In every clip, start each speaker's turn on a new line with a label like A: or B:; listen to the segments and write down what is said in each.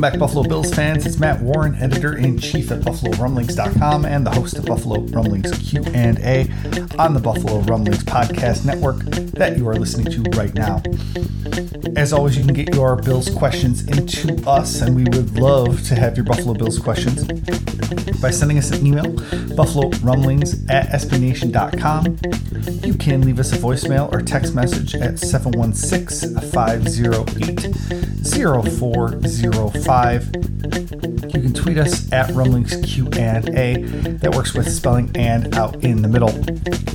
A: Welcome back, Buffalo Bills fans. It's Matt Warren, editor in chief at BuffaloRumblings.com and the host of Buffalo Rumblings Q and A on the Buffalo Rumblings podcast network that you are listening to right now. As always, you can get your Bills questions into us, and we would love to have your Buffalo Bills questions by sending us an email, buffalorumblings at sbnation.com. You can leave us a voicemail or text message at 716 508 0405. You can tweet us at Rumblings Q and A. That works with spelling and out in the middle.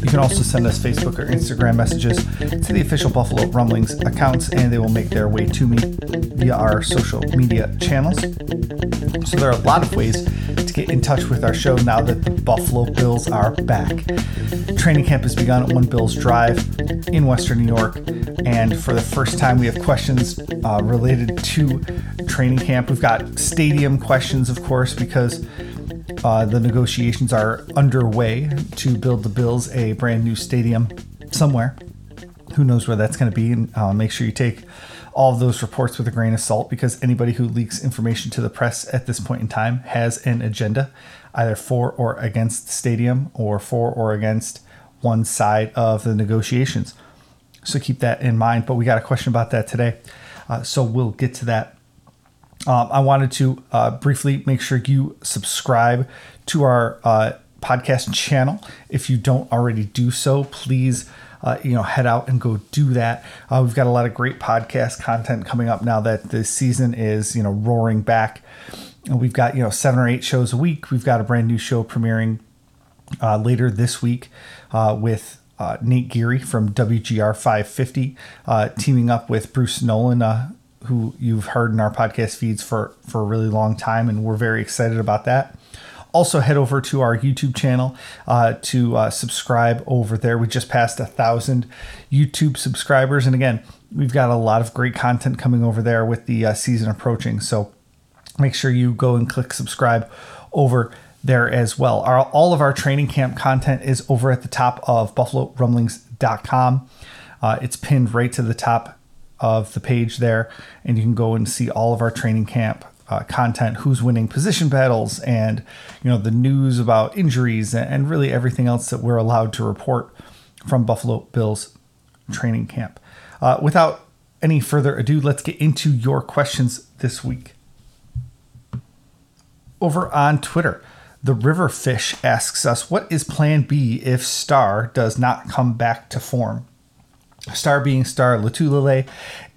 A: You can also send us Facebook or Instagram messages to the official Buffalo Rumblings accounts, and they will make their way to me via our social media channels. So there are a lot of ways get in touch with our show now that the Buffalo Bills are back. Training camp has begun at One Bills Drive in Western New York, and for the first time, we have questions uh, related to training camp. We've got stadium questions, of course, because uh, the negotiations are underway to build the Bills a brand new stadium somewhere. Who knows where that's going to be? And uh, make sure you take all of those reports with a grain of salt because anybody who leaks information to the press at this point in time has an agenda, either for or against the stadium or for or against one side of the negotiations. So keep that in mind. But we got a question about that today. Uh, so we'll get to that. Um, I wanted to uh, briefly make sure you subscribe to our uh, podcast channel. If you don't already do so, please uh, you know, head out and go do that. Uh, we've got a lot of great podcast content coming up now that the season is, you know, roaring back. And we've got, you know, seven or eight shows a week. We've got a brand new show premiering uh, later this week uh, with uh, Nate Geary from WGR 550, uh, teaming up with Bruce Nolan, who you've heard in our podcast feeds for, for a really long time. And we're very excited about that also head over to our youtube channel uh, to uh, subscribe over there. We just passed a thousand youtube subscribers. And again we've got a lot of great content coming over there with the uh, season approaching. So make sure you go and click subscribe over there as well. Our, all of our training camp content is over at the top of buffalorumblings.com uh, it's pinned right to the top of the page there. And you can go and see all of our training camp uh, content, who's winning position battles, and you know the news about injuries and really everything else that we're allowed to report from Buffalo Bills training camp. Uh, without any further ado, let's get into your questions this week. Over on Twitter, the Riverfish asks us, "What is Plan B if Star does not come back to form?" Star being Star Lotulelei,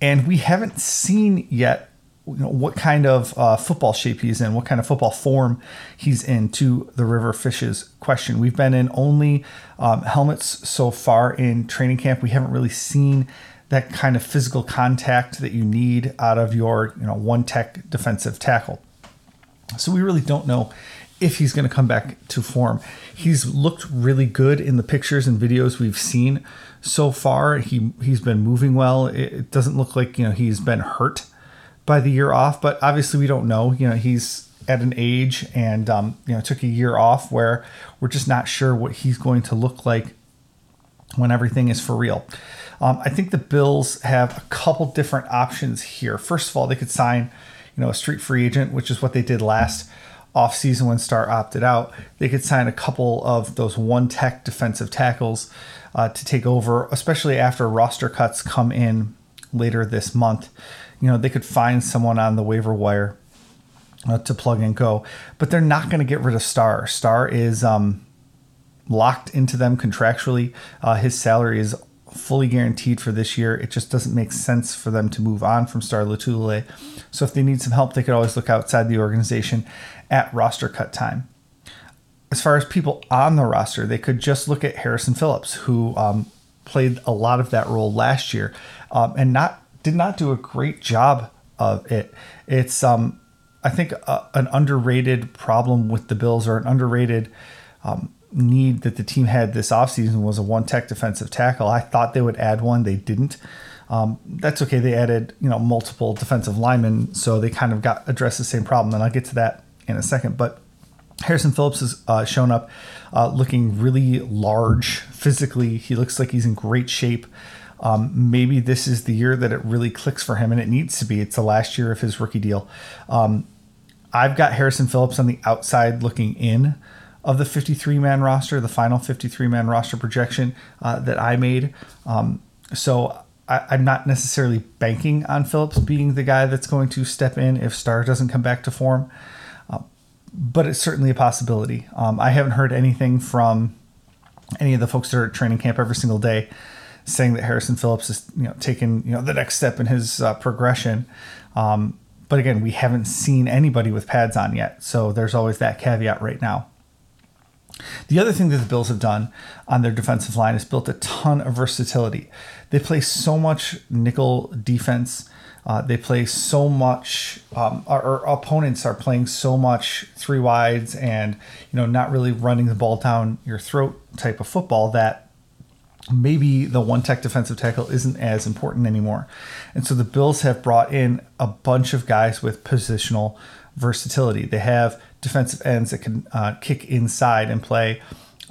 A: and we haven't seen yet you know, what kind of uh, football shape he's in, what kind of football form he's in to the River Fishes question. We've been in only um, helmets so far in training camp. We haven't really seen that kind of physical contact that you need out of your you know one tech defensive tackle. So we really don't know if he's going to come back to form. He's looked really good in the pictures and videos we've seen so far. He he's been moving well. It doesn't look like you know he's been hurt by the year off, but obviously we don't know. You know, he's at an age and um, you know took a year off where we're just not sure what he's going to look like when everything is for real. Um, I think the Bills have a couple different options here. First of all, they could sign, you know, a street free agent, which is what they did last offseason when Star opted out. They could sign a couple of those one tech defensive tackles uh, to take over, especially after roster cuts come in later this month you know, they could find someone on the waiver wire uh, to plug and go, but they're not going to get rid of Star. Star is um, locked into them contractually. Uh, his salary is fully guaranteed for this year. It just doesn't make sense for them to move on from Star Lotulelei. So if they need some help, they could always look outside the organization at roster cut time. As far as people on the roster, they could just look at Harrison Phillips, who um, played a lot of that role last year um, and not did not do a great job of it. It's um, I think a, an underrated problem with the Bills or an underrated um, need that the team had this offseason was a one tech defensive tackle. I thought they would add one, they didn't. Um, that's okay. They added you know multiple defensive linemen, so they kind of got addressed the same problem. And I'll get to that in a second. But Harrison Phillips has uh, shown up uh, looking really large physically. He looks like he's in great shape. Um, maybe this is the year that it really clicks for him, and it needs to be. It's the last year of his rookie deal. Um, I've got Harrison Phillips on the outside looking in of the 53 man roster, the final 53 man roster projection uh, that I made. Um, so I, am not necessarily banking on Phillips being the guy that's going to step in if Star doesn't come back to form, uh, but it's certainly a possibility. Um, I haven't heard anything from any of the folks that are at training camp every single day saying that Harrison Phillips is you know taking you know the next step in his uh, progression. Um, but again, we haven't seen anybody with pads on yet, so there's always that caveat right now. The other thing that the Bills have done on their defensive line is built a ton of versatility. They play so much nickel defense. Uh, they play so much. Um, our, our, opponents are playing so much three wides and you know not really running the ball down your throat type of football that maybe the one tech defensive tackle isn't as important anymore. And so the Bills have brought in a bunch of guys with positional versatility. They have defensive ends that can uh, kick inside and play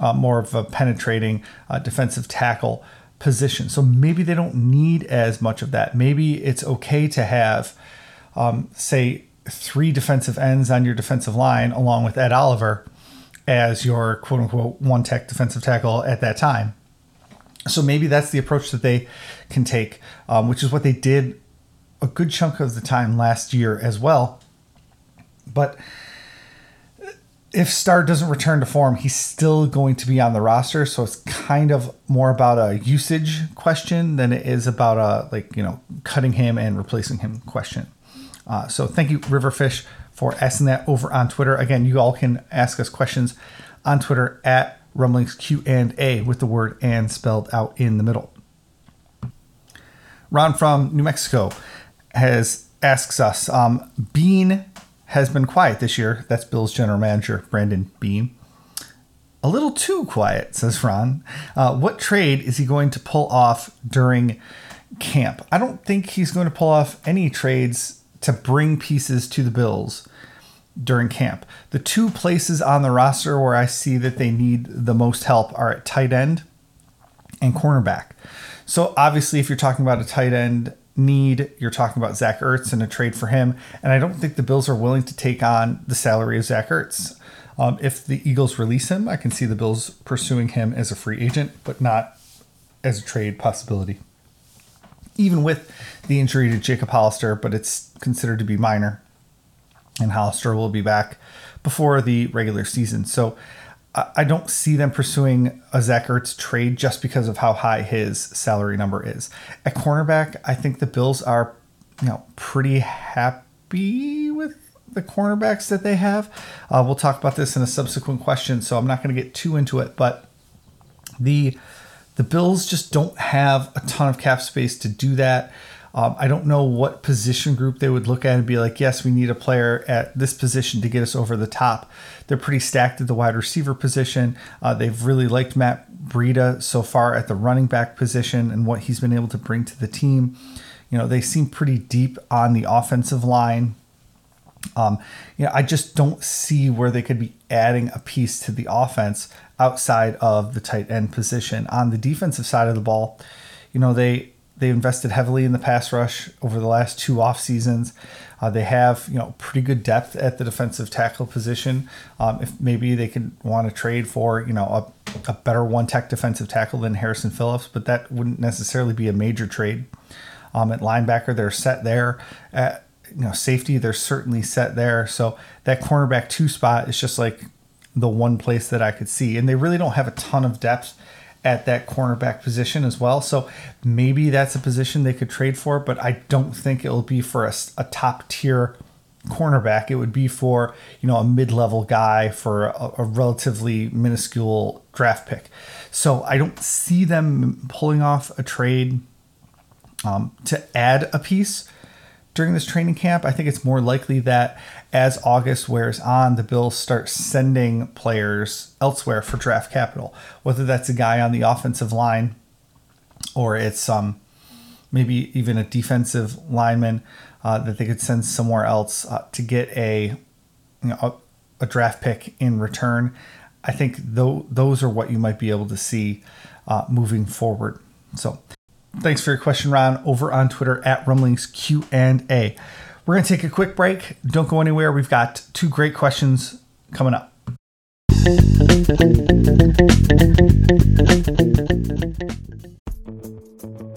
A: uh, more of a penetrating uh, defensive tackle position. So maybe they don't need as much of that. Maybe it's okay to have, um, say, three defensive ends on your defensive line, along with Ed Oliver as your quote unquote one tech defensive tackle at that time. So maybe that's the approach that they can take, um, which is what they did a good chunk of the time last year as well. But if Star doesn't return to form, he's still going to be on the roster. So it's kind of more about a usage question than it is about a like you know cutting him and replacing him question. Uh, so thank you, Riverfish, for asking that over on Twitter. Again, you all can ask us questions on Twitter at Rumblings Q and A with the word "and" spelled out in the middle. Ron from New Mexico has asks us, um, Beane has been quiet this year. That's Bill's general manager, Brandon Beane. A little too quiet, says Ron. Uh, what trade is he going to pull off during camp? I don't think he's going to pull off any trades to bring pieces to the Bills during camp. The two places on the roster where I see that they need the most help are at tight end and cornerback. So obviously, if you're talking about a tight end need. You're talking about Zach Ertz and a trade for him. And I don't think the Bills are willing to take on the salary of Zach Ertz. Um, if the Eagles release him, I can see the Bills pursuing him as a free agent, but not as a trade possibility. Even with the injury to Jacob Hollister, but it's considered to be minor. And Hollister will be back before the regular season. So I don't see them pursuing a Zach Ertz trade just because of how high his salary number is. At cornerback, I think the Bills are, you know, pretty happy with the cornerbacks that they have. Uh, we'll talk about this in a subsequent question, so I'm not going to get too into it. But the the Bills just don't have a ton of cap space to do that. Um, I don't know what position group they would look at and be like, yes, we need a player at this position to get us over the top. They're pretty stacked at the wide receiver position. Uh, they've really liked Matt Breida so far at the running back position and what he's been able to bring to the team. You know, they seem pretty deep on the offensive line. Um, you know, I just don't see where they could be adding a piece to the offense outside of the tight end position. On the defensive side of the ball, you know, they they invested heavily in the pass rush over the last two off seasons. Uh, they have you know pretty good depth at the defensive tackle position. Um, if maybe they could want to trade for you know a, a better one tech defensive tackle than Harrison Phillips, but that wouldn't necessarily be a major trade. Um, at linebacker, they're set there. At you know safety, they're certainly set there. So that cornerback two spot is just like the one place that I could see, and they really don't have a ton of depth at that cornerback position as well. So maybe that's a position they could trade for, but I don't think it'll be for a, a top tier cornerback. It would be for, you know, a mid level guy for a, a relatively minuscule draft pick. So I don't see them pulling off a trade um, to add a piece during this training camp. I think it's more likely that as August wears on, the Bills start sending players elsewhere for draft capital, whether that's a guy on the offensive line or it's um, maybe even a defensive lineman uh, that they could send somewhere else uh, to get a, you know, a, a draft pick in return. I think th- those are what you might be able to see uh, moving forward. So, thanks for your question, Ron. Over on Twitter at Rumblings Q and A. We're gonna take a quick break. Don't go anywhere. We've got two great questions coming up.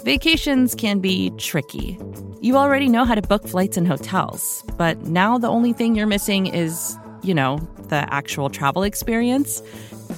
B: Vacations can be tricky. You already know how to book flights and hotels, but now the only thing you're missing is, you know, the actual travel experience.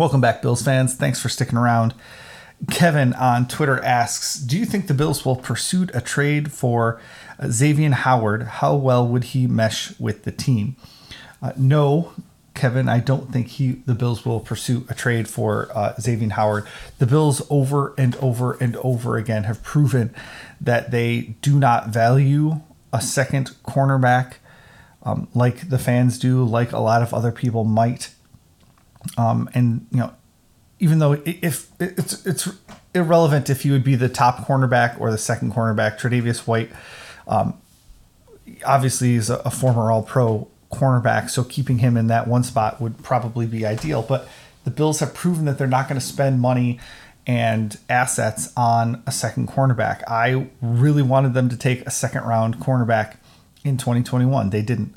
A: Welcome back, Bills fans. Thanks for sticking around. Kevin on Twitter asks Do you think the Bills will pursue a trade for uh, Xavier Howard? How well would he mesh with the team? Uh, no, Kevin, I don't think he the Bills will pursue a trade for uh, Xavier Howard. The Bills over and over and over again have proven that they do not value a second cornerback um, like the fans do, like a lot of other people might. Um, and you know, even though if it's it's irrelevant if you would be the top cornerback or the second cornerback, Tre'Davious White, um, obviously is a, a former All Pro cornerback, so keeping him in that one spot would probably be ideal. But the Bills have proven that they're not going to spend money and assets on a second cornerback. I really wanted them to take a second round cornerback in 2021. They didn't.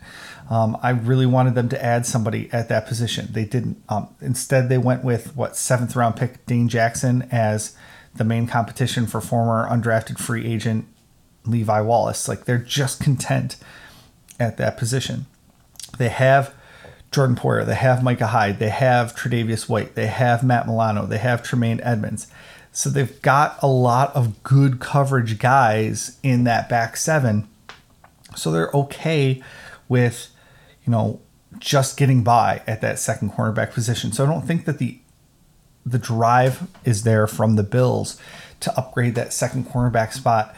A: Um, I really wanted them to add somebody at that position. They didn't. Um, instead, they went with what seventh round pick Dane Jackson as the main competition for former undrafted free agent Levi Wallace. Like they're just content at that position. They have Jordan Poyer, they have Micah Hyde, they have Tre'Davious White, they have Matt Milano, they have Tremaine Edmunds. So they've got a lot of good coverage guys in that back seven. So they're okay with you know, just getting by at that second cornerback position. So I don't think that the the drive is there from the Bills to upgrade that second cornerback spot,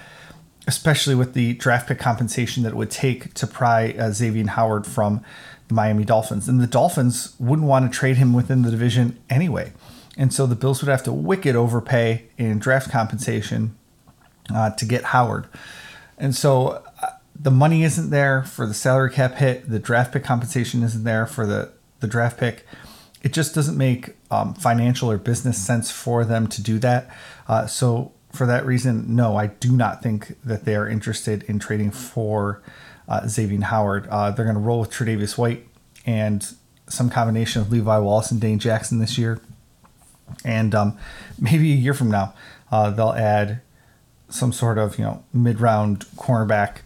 A: especially with the draft pick compensation that it would take to pry uh, Xavier Howard from the Miami Dolphins. And the Dolphins wouldn't want to trade him within the division anyway. And so the Bills would have to wicked overpay in draft compensation uh, to get Howard. And so the money isn't there for the salary cap hit. The draft pick compensation isn't there for the, the draft pick. It just doesn't make um, financial or business sense for them to do that. Uh, so for that reason, no, I do not think that they are interested in trading for uh, Xavier Howard. Uh, they're going to roll with Tre'Davious White and some combination of Levi Wallace and Dane Jackson this year. And um, maybe a year from now, uh, they'll add some sort of you know mid-round cornerback.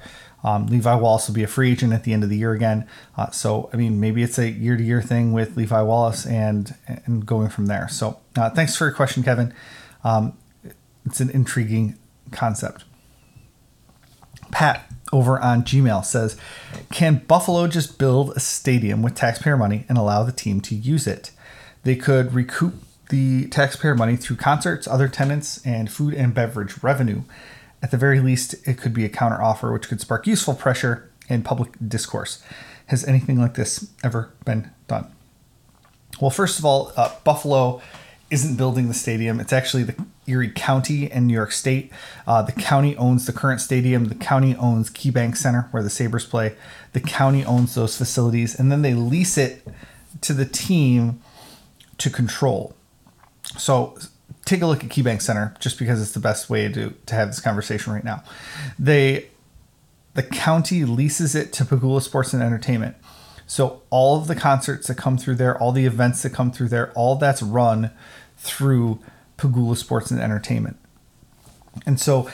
A: Um, Levi Wallace will be a free agent at the end of the year again. Uh, so I mean, maybe it's a year-to-year thing with Levi Wallace and and going from there. So uh, thanks for your question, Kevin. Um, it's an intriguing concept. Pat over on Gmail says, "Can Buffalo just build a stadium with taxpayer money and allow the team to use it? They could recoup the taxpayer money through concerts, other tenants, and food and beverage revenue. At the very least, it could be a counteroffer which could spark useful pressure and public discourse. Has anything like this ever been done? Well, first of all, uh, Buffalo isn't building the stadium. It's actually the Erie County and New York State. Uh, the county owns the current stadium. The county owns KeyBank Center, where the Sabres play. The county owns those facilities, and then they lease it to the team to control. So take a look at KeyBank Center, just because it's the best way to to have this conversation right now. They the county leases it to Pegula Sports and Entertainment. So all of the concerts that come through there, all the events that come through there, all that's run through Pegula Sports and Entertainment. And so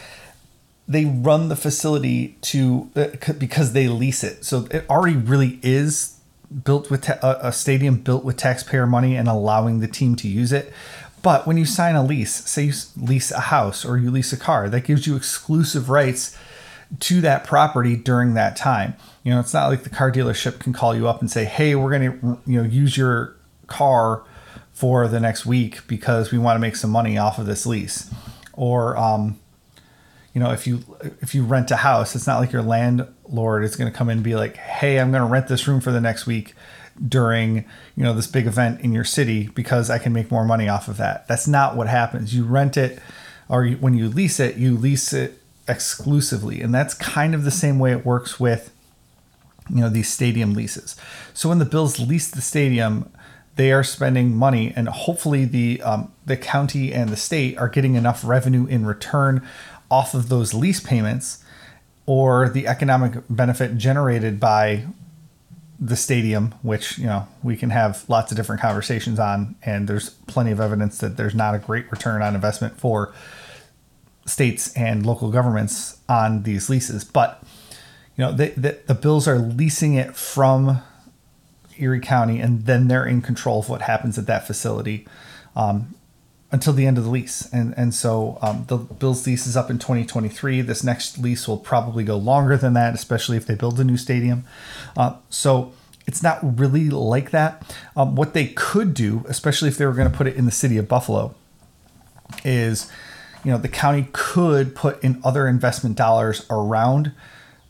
A: they run the facility to uh, because they lease it. So it already really is built with ta- a, a stadium built with taxpayer money and allowing the team to use it. But when you sign a lease, say you lease a house or you lease a car, that gives you exclusive rights to that property during that time. You know, it's not like the car dealership can call you up and say, "Hey, we're going to, you know, use your car for the next week because we want to make some money off of this lease." Or um, you know, if you if you rent a house, it's not like your landlord is going to come in and be like, "Hey, I'm going to rent this room for the next week." During you know this big event in your city because I can make more money off of that. That's not what happens. You rent it or when you lease it, you lease it exclusively. And that's kind of the same way it works with you know these stadium leases. So when the Bills lease the stadium, they are spending money, and hopefully the um, the county and the state are getting enough revenue in return off of those lease payments, or the economic benefit generated by the stadium, which you know we can have lots of different conversations on, and there's plenty of evidence that there's not a great return on investment for states and local governments on these leases. But you know, the, the, the Bills are leasing it from Erie County, and then they're in control of what happens at that facility um, until the end of the lease. And and so um, the Bills lease is up in 2023. This next lease will probably go longer than that, especially if they build a new stadium. Uh, so it's not really like that. Um, what they could do, especially if they were going to put it in the city of Buffalo, is you know the county could put in other investment dollars around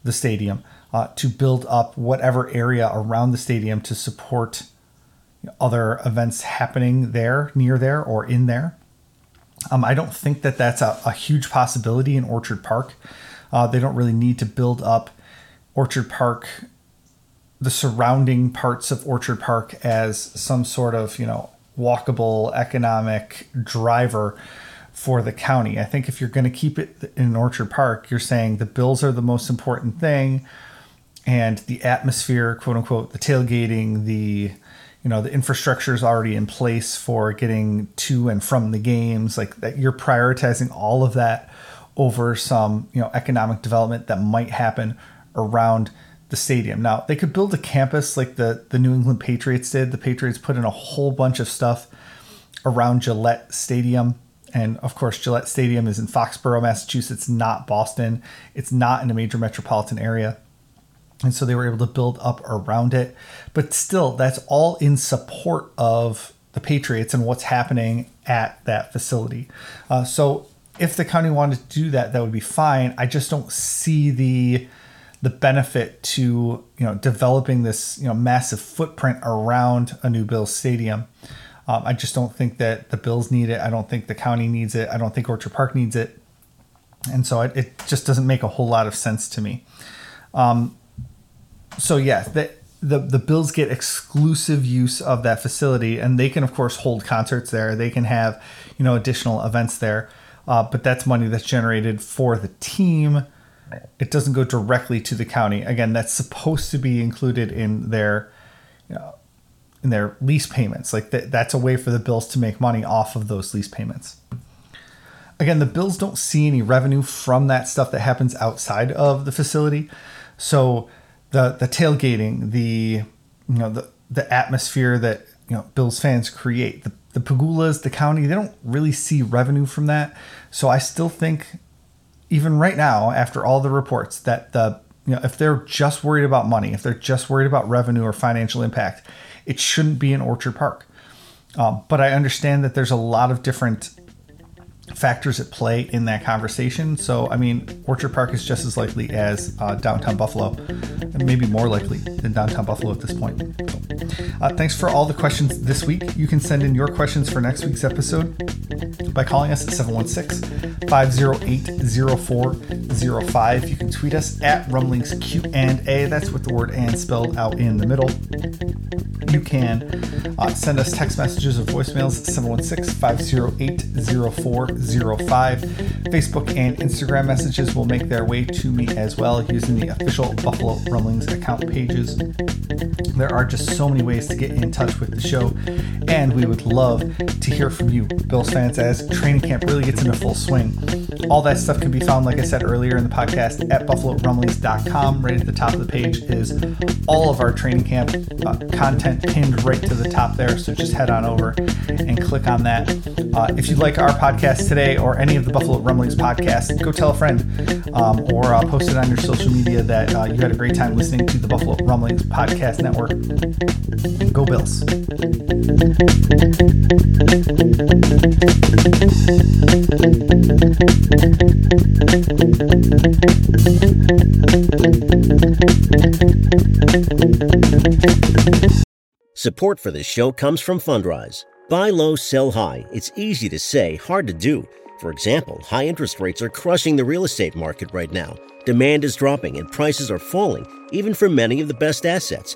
A: the stadium uh, to build up whatever area around the stadium to support other events happening there, near there, or in there. Um, I don't think that that's a, a huge possibility in Orchard Park. Uh, they don't really need to build up Orchard Park, the surrounding parts of Orchard Park, as some sort of you know walkable economic driver for the county. I think if you're going to keep it in Orchard Park, you're saying the bills are the most important thing and the atmosphere, quote unquote, the tailgating, the you know, the infrastructure is already in place for getting to and from the games, like that you're prioritizing all of that over some, you know, economic development that might happen around the stadium. Now, they could build a campus like the the New England Patriots did. The Patriots put in a whole bunch of stuff around Gillette Stadium and of course, Gillette Stadium is in Foxborough, Massachusetts, not Boston. It's not in a major metropolitan area. And so they were able to build up around it. But still, that's all in support of the Patriots and what's happening at that facility. Uh, so if the county wanted to do that, that would be fine. I just don't see the the benefit to you know developing this you know massive footprint around a new Bills stadium. Um, I just don't think that the Bills need it. I don't think the county needs it. I don't think Orchard Park needs it. And so it, it just doesn't make a whole lot of sense to me. Um, so yeah, the, the the Bills get exclusive use of that facility, and they can of course hold concerts there. They can have you know additional events there. uh, but that's money that's generated for the team. It doesn't go directly to the county. Again, that's supposed to be included in their, you know, in their lease payments. Like that, that's a way for the bills to make money off of those lease payments. Again, the bills don't see any revenue from that stuff that happens outside of the facility. So the the tailgating, the you know the the atmosphere that you know Bills fans create, the the Pegulas, the county, they don't really see revenue from that. So I still think, even right now, after all the reports, that the you know if they're just worried about money, if they're just worried about revenue or financial impact, it shouldn't be in Orchard Park. Um, but I understand that there's a lot of different factors at play in that conversation. So, I mean, Orchard Park is just as likely as uh, downtown Buffalo, and maybe more likely than downtown Buffalo at this point. Uh, thanks for all the questions this week. You can send in your questions for next week's episode by calling us at 716 508 0405. You can tweet us at rumblings Q and A. That's with the word and spelled out in the middle. You can uh, send us text messages or voicemails at 716 508 0405. Facebook and Instagram messages will make their way to me as well using the official Buffalo Rumblings account pages. There are just so many ways to get in touch with the show, and we would love to hear from you, Bills fans, as training camp really gets into full swing. All that stuff can be found, like I said earlier in the podcast, at buffalorumblings.com. Right at the top of the page is all of our training camp uh, content pinned right to the top there. So just head on over and click on that. Uh, if you like our podcast today or any of the Buffalo Rumblings podcasts, go tell a friend um, or uh, post it on your social media that uh, you had a great time listening to the Buffalo Rumblings podcast network. Go Bills.
C: Support for this show comes from Fundrise. Buy low, sell high. It's easy to say, hard to do. For example, high interest rates are crushing the real estate market right now. Demand is dropping and prices are falling, even for many of the best assets.